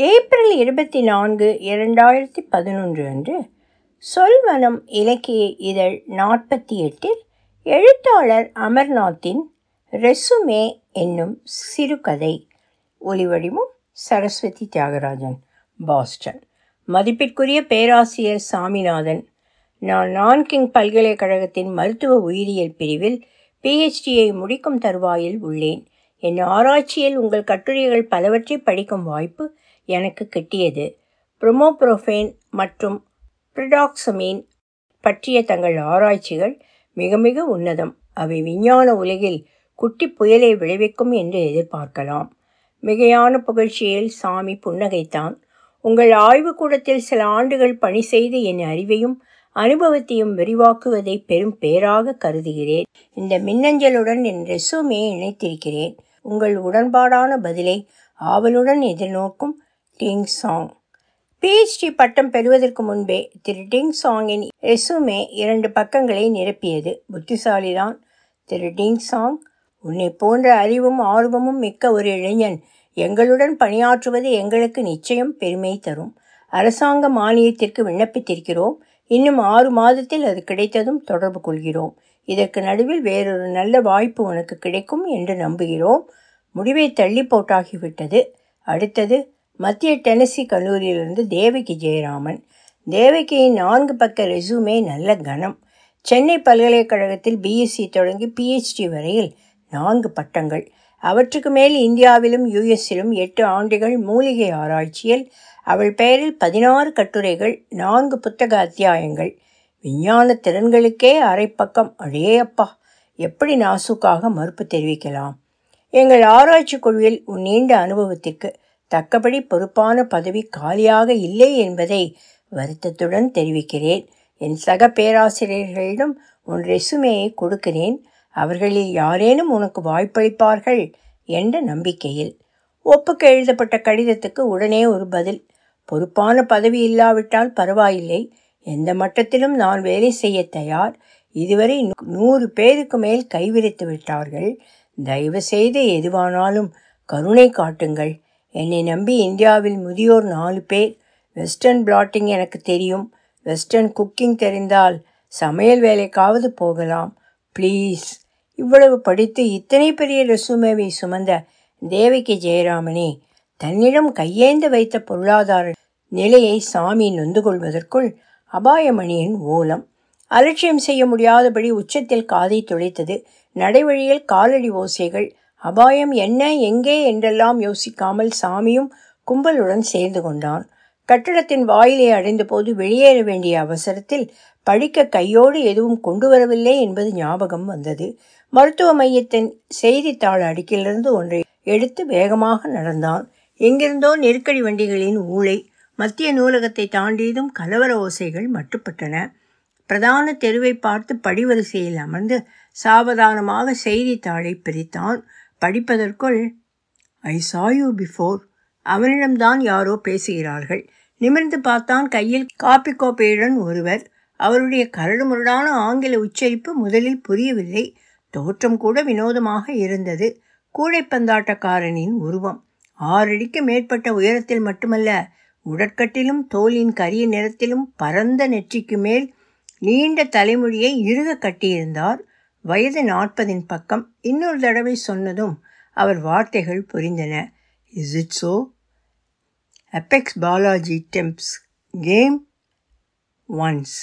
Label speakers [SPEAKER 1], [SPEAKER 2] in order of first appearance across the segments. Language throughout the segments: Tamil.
[SPEAKER 1] ஏப்ரல் இருபத்தி நான்கு இரண்டாயிரத்தி பதினொன்று அன்று சொல்வனம் இலக்கிய இதழ் நாற்பத்தி எட்டில் எழுத்தாளர் அமர்நாத்தின் ரெசுமே என்னும் சிறுகதை. ஒலிவடிவம் சரஸ்வதி தியாகராஜன் பாஸ்டன். மதிப்பிற்குரிய பேராசிரியர் சாமிநாதன். நான் நான்கிங் பல்கலைக்கழகத்தின் மருத்துவ உயிரியல் பிரிவில் பிஹெச்டியை முடிக்கும் தருவாயில் உள்ளேன். என் ஆராய்ச்சியில் உங்கள் கட்டுரைகள் பலவற்றை படிக்கும் வாய்ப்பு எனக்கு கிட்டியது. புரோமோப்ரோஃபேன் மற்றும் பிரிடாக்சமீன் பற்றிய தங்கள் ஆராய்ச்சிகள் மிக மிக உன்னதம். அவை விஞ்ஞான உலகில் குட்டி புயலை விளைவிக்கும் என்று எதிர்பார்க்கலாம். மிகையான புகழ்ச்சியில் சாமி புன்னகைத்தான். உங்கள் ஆய்வுக்கூடத்தில் சில ஆண்டுகள் பணி செய்து என் அறிவையும் அனுபவத்தையும் விரிவாக்குவதை பெரும் பேராக கருதுகிறேன். இந்த மின்னஞ்சலுடன் என் ரெசுமே இணைத்திருக்கிறேன். உங்கள் உடன்பாடான பதிலை ஆவலுடன் எதிர்நோக்கும் டிங் சாங் பிஹெச்டி பட்டம் பெறுவதற்கு முன்பே திரு டிங் சாங்கின் ரெசுமே இரண்டு பக்கங்களை நிரப்பியது. புத்திசாலிதான். திரு டிங் சாங் உன்னை போன்ற அறிவும் ஆர்வமும் மிக்க ஒரு இளைஞன் எங்களுடன் பணியாற்றுவது எங்களுக்கு நிச்சயம் பெருமை தரும். அரசாங்க மானியத்திற்கு விண்ணப்பித்திருக்கிறோம். இன்னும் ஆறு மாதத்தில் அது கிடைத்ததும் தொடர்பு கொள்கிறோம். இதற்கு நடுவில் வேறொரு நல்ல வாய்ப்பு உனக்கு கிடைக்கும் என்று நம்புகிறோம். முடிவை தள்ளி போட்டாகிவிட்டது. அடுத்தது மத்திய டென்னசி கல்லூரியிலிருந்து தேவகி ஜெயராமன். தேவகியின் நான்கு பக்க ரெசூமே நல்ல கனம் சென்னை பல்கலைக்கழகத்தில் பிஎஸ்சி தொடங்கி பிஹெச்டி வரையில் நான்கு பட்டங்கள். அவற்றுக்கு மேல் இந்தியாவிலும் யுஎஸிலும் எட்டு ஆண்டுகள் மூலிகை ஆராய்ச்சியில் அவள் பெயரில் பதினாறு கட்டுரைகள் நான்கு புத்தக அத்தியாயங்கள். விஞ்ஞான திறன்களுக்கே அரை பக்கம் எப்படி நாசுக்காக மறுப்பு தெரிவிக்கலாம்? எங்கள் ஆராய்ச்சி குழுவில் உன் நீண்ட அனுபவத்திற்கு தக்கபடி பொறுப்பான பதவி காலியாக இல்லை என்பதை வருத்தத்துடன் தெரிவிக்கிறேன். என் சக பேராசிரியர்களிடம் உன் ரெசுமையை கொடுக்கிறேன். அவர்களில் யாரேனும் உனக்கு வாய்ப்பளிப்பார்கள் என்ற நம்பிக்கையில். ஒப்புக்கு எழுதப்பட்ட கடிதத்துக்கு உடனே ஒரு பதில். பொறுப்பான பதவி இல்லாவிட்டால் பரவாயில்லை. எந்த மட்டத்திலும் நான் வேலை செய்ய தயார். இதுவரை நூறு பேருக்கு மேல் கைவிரித்து விட்டார்கள். தயவு செய்து எதுவானாலும் கருணை காட்டுங்கள். என்னை நம்பி இந்தியாவில் முதியோர் நாலு பேர். வெஸ்டர்ன் பிளாட்டிங் எனக்கு தெரியும். வெஸ்டர்ன் குக்கிங் தெரிந்தால் சமையல் வேலைக்காவது போகலாம். ப்ளீஸ். இவ்வளவு படித்து இத்தனை பெரிய ரெசுமேவை சுமந்த தேவகி ஜெயராமனே தன்னிடம் கையேந்து வைத்த பொருளாதார நிலையை சாமி நொந்து கொள்வதற்குள் அபாயமணியின் ஓலம். அலட்சியம் செய்ய முடியாதபடி உச்சத்தில் காதை துளைத்தது நடைவழியில் காலடி ஓசைகள் அபாயம் என்ன எங்கே என்றெல்லாம் யோசிக்காமல் சாமியும் கும்பலுடன் சேர்ந்து கொண்டான். கட்டடத்தின் வாயிலை அடைந்தபோது வெளியேற வேண்டிய அவசரத்தில் படிக்க கையோடு எதுவும் கொண்டு வரவில்லை என்பது ஞாபகம் வந்தது. மருத்துவ மையத்தின் செய்தித்தாள் அடுக்கிலிருந்து ஒன்றை எடுத்து வேகமாக நடந்தான். எங்கிருந்தோ நெருக்கடி வண்டிகளின் ஊழை மத்திய நூலகத்தை தாண்டியதும் கலவர ஓசைகள் மட்டுப்பட்டன. பிரதான தெருவை பார்த்து படிவரிசையில் அமர்ந்து சாவதானமாக செய்தித்தாளை பிரித்தான். படிப்பதற்குள் ஐ சா யூ பிஃபோர் அவனிடம்தான் யாரோ பேசுகிறார்கள். நிமிர்ந்து பார்த்தான் கையில் காப்பி கோப்பையுடன் ஒருவர். அவருடைய கரடுமுரடான ஆங்கில உச்சரிப்பு முதலில் புரியவில்லை. தோற்றம் கூட வினோதமாக இருந்தது. கூடைப்பந்தாட்டக்காரனின் உருவம். ஆறடிக்கு மேற்பட்ட உயரத்தில் மட்டுமல்ல உடற்கட்டிலும் தோலின் கரிய நிறத்திலும் பரந்த நெற்றிக்கு மேல் நீண்ட தலைமொழியை இறுக கட்டியிருந்தார். வயது நாற்பதின் பக்கம் இன்னொரு தடவை சொன்னதும் அவர் வார்த்தைகள் புரிந்தன. Is it so apex Balaji டெம்ப்ஸ் came once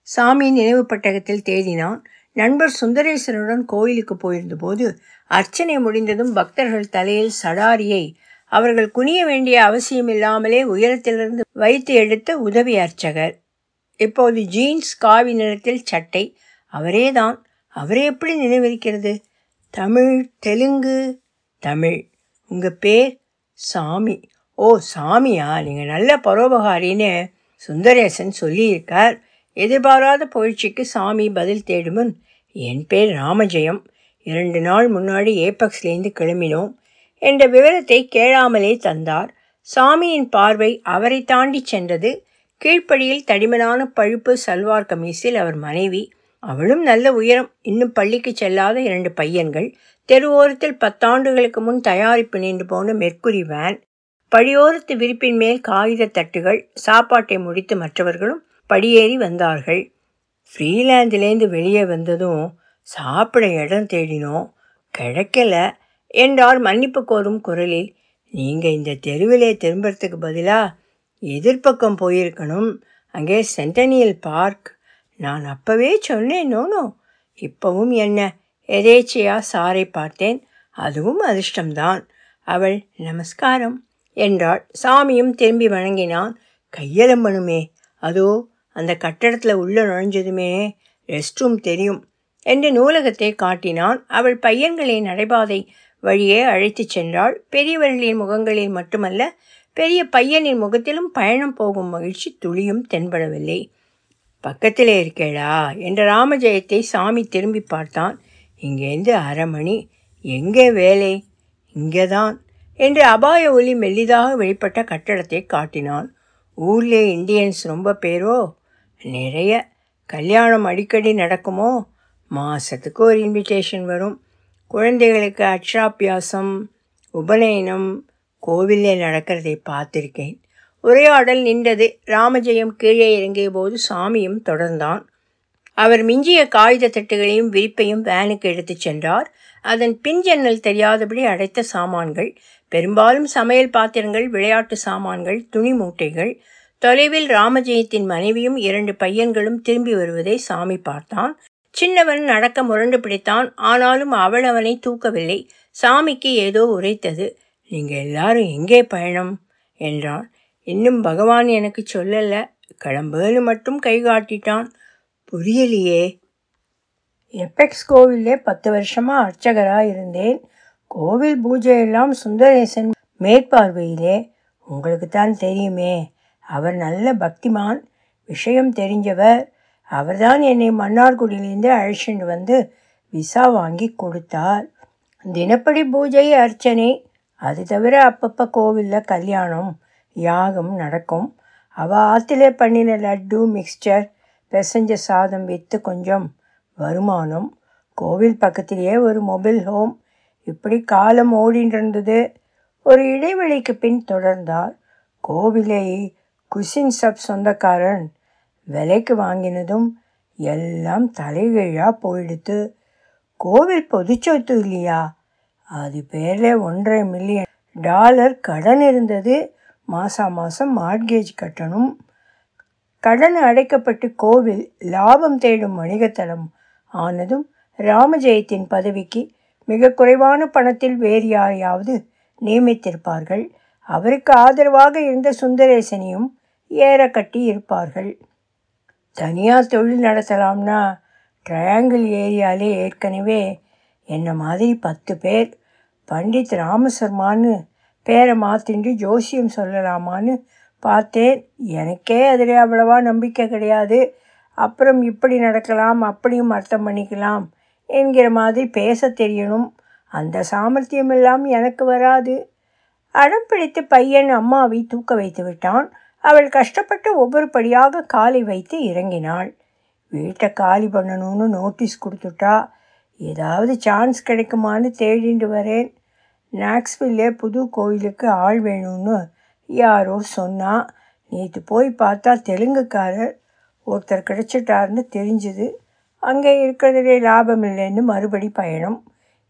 [SPEAKER 1] சாமி நினைவு பட்டகத்தில் தேடினான். நண்பர் சுந்தரேசனுடன் கோயிலுக்கு போயிருந்தபோது அர்ச்சனை முடிந்ததும் பக்தர்கள் தலையில் சடாரியை அவர்கள் குனிய வேண்டிய அவசியமில்லாமலே உயரத்திலிருந்து வைத்து எடுத்த உதவி அர்ச்சகர். இப்போது ஜீன்ஸ் காவி நிறத்தில் சட்டை அவரேதான். அவரை எப்படி நினைவிருக்கிறது தமிழ் தெலுங்கு தமிழ். உங்கள் பேர் சாமி. ஓ சாமியா? நீங்கள் நல்ல பரோபகாரின்னு சுந்தரேசன் சொல்லியிருக்கார். எதிர்பாராத புகழ்ச்சிக்கு சாமி பதில் தேடுமுன் என் பேர் ராமஜெயம். இரண்டு நாள் முன்னாடி ஏபக்ஸ்லேருந்து கிளம்பினோம். என்ற விவரத்தை கேளாமலே தந்தார். சாமியின் பார்வை அவரை தாண்டி சென்றது. கீழ்ப்படியில் தடிமனான பழுப்பு சல்வார் கமீஸில் அவர் மனைவி. அவளும் நல்ல உயரம். இன்னும் பள்ளிக்கு செல்லாத இரண்டு பையன்கள். தெருவோரத்தில் பத்தாண்டுகளுக்கு முன் தயாரிப்பு நின்று போன மெர்க்குரி வேன். படியோரத்து விரிப்பின் மேல் காகித தட்டுகள். சாப்பாட்டை முடித்து மற்றவர்களும் படியேறி வந்தார்கள். ஃப்ரீலாந்திலேருந்து வெளியே வந்ததும் சாப்பிட இடம் தேடினோம் கிடைக்கல. என்றார் மன்னிப்பு கோரும் குரலில் நீங்கள் இந்த தெருவிலே திரும்புறதுக்கு பதிலாக எதிர்ப்பக்கம் போயிருக்கணும். அங்கே சென்டனியல் பார்க் நான் அப்போவே சொன்னேன் நோனோ. இப்போவும் என்ன? எதேச்சையா சாரை பார்த்தேன். அதுவும் அதிர்ஷ்டம்தான். அவள் நமஸ்காரம் என்றாள். சாமியும் திரும்பி வணங்கினான். கையெலம்பணுமே. அதோ அந்த கட்டடத்தில் உள்ள நுழைஞ்சதுமே. ரெஸ்ட் ரூம் தெரியும் என்று நூலகத்தை காட்டினான். அவள் பையன்களை நடைபாதை வழியே அழைத்துச் சென்றாள். பெரியவர்களின் முகங்களில் மட்டுமல்ல பெரிய பையனின் முகத்திலும் பயணம் போகும் மகிழ்ச்சி துளியும் தென்படவில்லை. பக்கத்திலே இருக்கேடா என்ற ராமஜெயத்தை சாமி திரும்பி பார்த்தான். இங்கேருந்து அரை மணி எங்கே வேலை? இங்கே தான் என்று அபாய ஒலி மெல்லிதாக வெளிப்பட்ட கட்டடத்தை காட்டினான். ஊர்லே இந்தியன்ஸ் ரொம்ப பேரோ? நிறைய. கல்யாணம் அடிக்கடி நடக்குமோ? மாதத்துக்கு ஒரு இன்விடேஷன் வரும். குழந்தைகளுக்கு அக்ஷாபியாசம் உபநயனம் கோவிலில் நடக்கிறதை பார்த்துருக்கேன். உரையாடல் நின்றது. ராமஜெயம் கீழே இறங்கிய போது சாமியும் தொடர்ந்தான். அவர் மிஞ்சிய காகித தட்டுகளையும் விரிப்பையும் வேனுக்கு எடுத்துச் சென்றார். அதன் பின் ஜன்னல் தெரியாதபடி அடைத்த சாமான்கள் பெரும்பாலும் சமையல் பாத்திரங்கள் விளையாட்டு சாமான்கள் துணி மூட்டைகள் தொலைவில் ராமஜெயத்தின் மனைவியும் இரண்டு பையன்களும் திரும்பி வருவதை சாமி பார்த்தான். சின்னவன் நடக்க முரண்டு பிடித்தான். ஆனாலும் அவள் அவனை தூக்கவில்லை. சாமிக்கு ஏதோ உரைத்தது. நீங்கள் எல்லாரும் எங்கே பயணம்? என்றான். இன்னும் பகவான் எனக்கு சொல்லல. கிளம்புன்னு மட்டும் கை காட்டிட்டான். புரியலையே. எப்பெக்ஸ் கோவிலே பத்து வருஷமா அர்ச்சகராக இருந்தேன். கோவில் பூஜையெல்லாம் சுந்தரேசன் மேற்பார்வையிலே. உங்களுக்கு தான் தெரியுமே. அவர் நல்ல பக்திமான். விஷயம் தெரிஞ்சவர். அவர்தான் என்னை மன்னார்குடியிலேருந்து அழைச்சிட்டு வந்து விசா வாங்கி கொடுத்தார். தினப்படி பூஜை அர்ச்சனை. அது தவிர அப்பப்போ கோவிலில் கல்யாணம். யாகம் நடக்கும். அவள் ஆற்றுல பண்ணின லட்டு மிக்ஸ்சர் பெசஞ்ச சாதம் விற்று கொஞ்சம் வருமானம். கோவில் பக்கத்திலேயே ஒரு மொபைல் ஹோம் இப்படி காலம் ஓடின்னு இருந்தது ஒரு இடைவெளிக்கு பின் தொடர்ந்தார். கோவிலை குசின் சப் சொந்தக்காரன் விலைக்கு வாங்கினதும் எல்லாம் தலைகீழாக போயிடுத்து. கோவில் பொதுச்சொத்து இல்லையா? அது பேரில் ஒன்றரை மில்லியன் டாலர் கடன் இருந்தது. மாசா மாதம் மார்கேஜ் கட்டணும். கடன் அடைக்கப்பட்டு கோவில் லாபம் தேடும் வணிகத்தலம் ஆனதும் ராமஜெயத்தின் பதவிக்கு மிக குறைவான பணத்தில் வேறு யாரையாவது நியமித்திருப்பார்கள். அவருக்கு ஆதரவாக இருந்த சுந்தரேசனையும் ஏற கட்டி இருப்பார்கள். தனியாக தொழில் நடத்தலாம்னா ட்ரையாங்கிள் ஏரியாலே ஏற்கனவே என்னை மாதிரி பத்து பேர் பண்டித் ராமசர்மான்னு பேரை மாற்றிண்டு ஜோசியம் சொல்லலாமான்னு பார்த்தேன். எனக்கே அதில் அவ்வளவா நம்பிக்கை கிடையாது. அப்புறம் இப்படி நடக்கலாம் அப்படியும் அர்த்தம் பண்ணிக்கலாம் என்கிற மாதிரி பேச தெரியணும். அந்த சாமர்த்தியம் எல்லாம் எனக்கு வராது. அடம் பிடித்து பையன் அம்மாவை தூக்க வைத்து விட்டான். அவள் கஷ்டப்பட்டு ஒவ்வொரு படியாக காலை வைத்து இறங்கினாள். வீட்டை காலி பண்ணணும்னு நோட்டீஸ் கொடுத்துட்டா. ஏதாவது சான்ஸ் கிடைக்குமான்னு தேடிண்டு வரேன். நாக்ஸ்வில்லே புது கோயிலுக்கு ஆள் வேணும்னு யாரோ சொன்னா நேற்று போய் பார்த்தா தெலுங்குக்காரர் ஒருத்தர் கிடச்சிட்டார்னு தெரிஞ்சுது. அங்கே இருக்கிறதுலே லாபம் இல்லைன்னு மறுபடி பயணம்.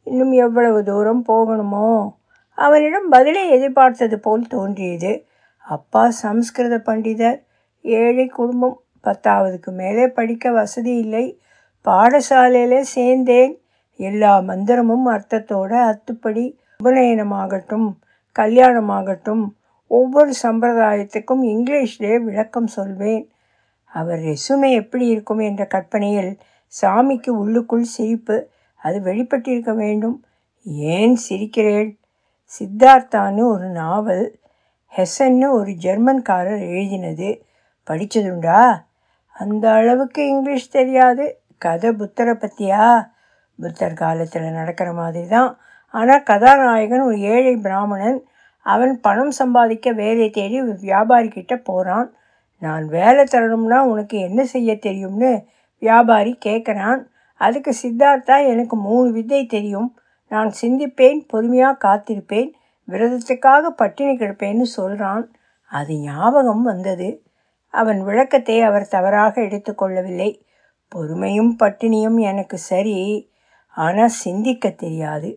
[SPEAKER 1] இன்னும் எவ்வளவு தூரம் போகணுமோ? அவனிடம் பதிலை எதிர்பார்த்தது போல் தோன்றியது. அப்பா சம்ஸ்கிருத பண்டிதர் ஏழை குடும்பம் பத்தாவதுக்கு மேலே படிக்க வசதி இல்லை பாடசாலையில் சேர்ந்தேன். எல்லா மந்திரமும் அர்த்தத்தோட அத்துப்படி உபநயனமாகட்டும் கல்யாணமாகட்டும் ஒவ்வொரு சம்பிரதாயத்துக்கும் இங்கிலீஷிலே விளக்கம் சொல்வேன். அவர் ரெசுமே எப்படி இருக்கும் என்ற கற்பனையில் சாமிக்கு உள்ளுக்குள் சிரிப்பு அது வெளிப்பட்டிருக்க வேண்டும். ஏன் சிரிக்கிறேள்? சித்தார்த்தான்னு ஒரு நாவல் ஹெசன்னு ஒரு ஜெர்மன்காரர் எழுதினது. படித்ததுண்டா அந்த அளவுக்கு இங்கிலீஷ் தெரியாது. கதை புத்தரை பற்றியா புத்தர் காலத்தில் நடக்கிற மாதிரி தான் ஆனால் கதாநாயகன் ஒரு ஏழை பிராமணன். அவன் பணம் சம்பாதிக்க வேலை தேடி ஒரு வியாபாரிக்கிட்ட போகிறான் நான் வேலை தரணும்னா உனக்கு என்ன செய்ய தெரியும்னு வியாபாரி கேட்குறான் அதுக்கு சித்தார்த்தா எனக்கு மூணு வித்தை தெரியும். நான் சிந்திப்பேன் பொறுமையாக காத்திருப்பேன் விரதத்துக்காக பட்டினி கிடப்பேன்னு சொல்கிறான் அது ஞாபகம் வந்தது. அவன் விளக்கத்தை அவர் தவறாக எடுத்துக்கொள்ளவில்லை பொறுமையும் பட்டினியும் எனக்கு சரி. ஆனால் சிந்திக்க தெரியாது.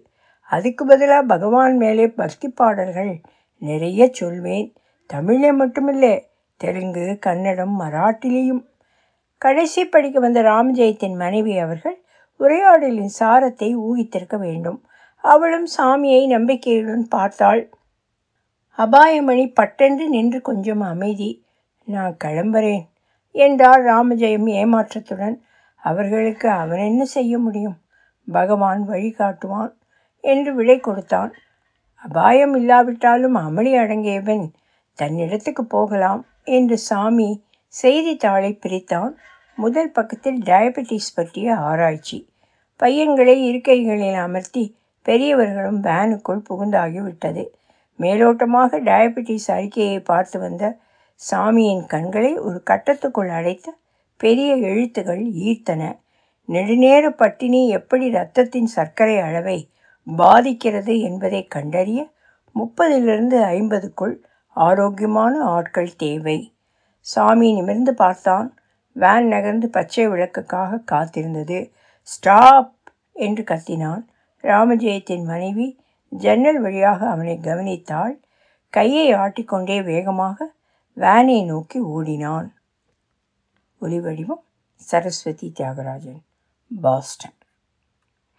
[SPEAKER 1] அதுக்கு பதிலாக பகவான் மேலே பக்தி பாடல்கள் நிறைய சொல்வேன். தமிழே மட்டுமில்லை தெலுங்கு கன்னடம் மராட்டிலையும். கடைசி படிக்க வந்த ராமஜெயத்தின் மனைவி அவர்கள் உரையாடலின் சாரத்தை ஊகித்திருக்க வேண்டும். அவளும் சாமியை நம்பிக்கையுடன் பார்த்தாள். அபாயமணி பட்டென்று நின்று கொஞ்சம் அமைதி. நான் கிளம்புறேன் என்றார் ராமஜெயம் ஏமாற்றத்துடன். அவர்களுக்கு அவன் என்ன செய்ய முடியும் பகவான் வழிகாட்டுவான். என்று விடை கொடுத்தான். அபாயம் இல்லாவிட்டாலும் அமளி அடங்கியவன் தன்னிடத்துக்கு போகலாம் என்று சாமி செய்தித்தாளை பிரித்தான். முதல் பக்கத்தில் டயபெட்டிஸ் பற்றிய ஆராய்ச்சி. பையன்களை இருக்கைகளில் அமர்த்தி பெரியவர்களும் வேனுக்குள் புகுந்தாகிவிட்டது. மேலோட்டமாக டயபெட்டிஸ் அறிக்கையை பார்த்து வந்த சாமியின் கண்களை ஒரு கட்டத்துக்குள் அடைத்த பெரிய எழுத்துகள் ஈர்த்தன. நெடுநேர பட்டினி எப்படி இரத்தத்தின் சர்க்கரை அளவை பாதிக்கிறது என்பதை கண்டறிய முப்பதிலிருந்து ஐம்பதுக்குள் ஆரோக்கியமான ஆட்கள் தேவை. சாமி நிமிர்ந்து பார்த்தான். வேன் நகர்ந்து பச்சை விளக்குக்காக காத்திருந்தது. ஸ்டாப்! என்று கத்தினான். ராமஜெயத்தின் மனைவி ஜன்னல் வழியாக அவனை கவனித்தாள். கையை ஆட்டிக்கொண்டே வேகமாக வேனை நோக்கி ஓடினான். ஒலிவடிவம் சரஸ்வதி தியாகராஜன் பாஸ்டன்.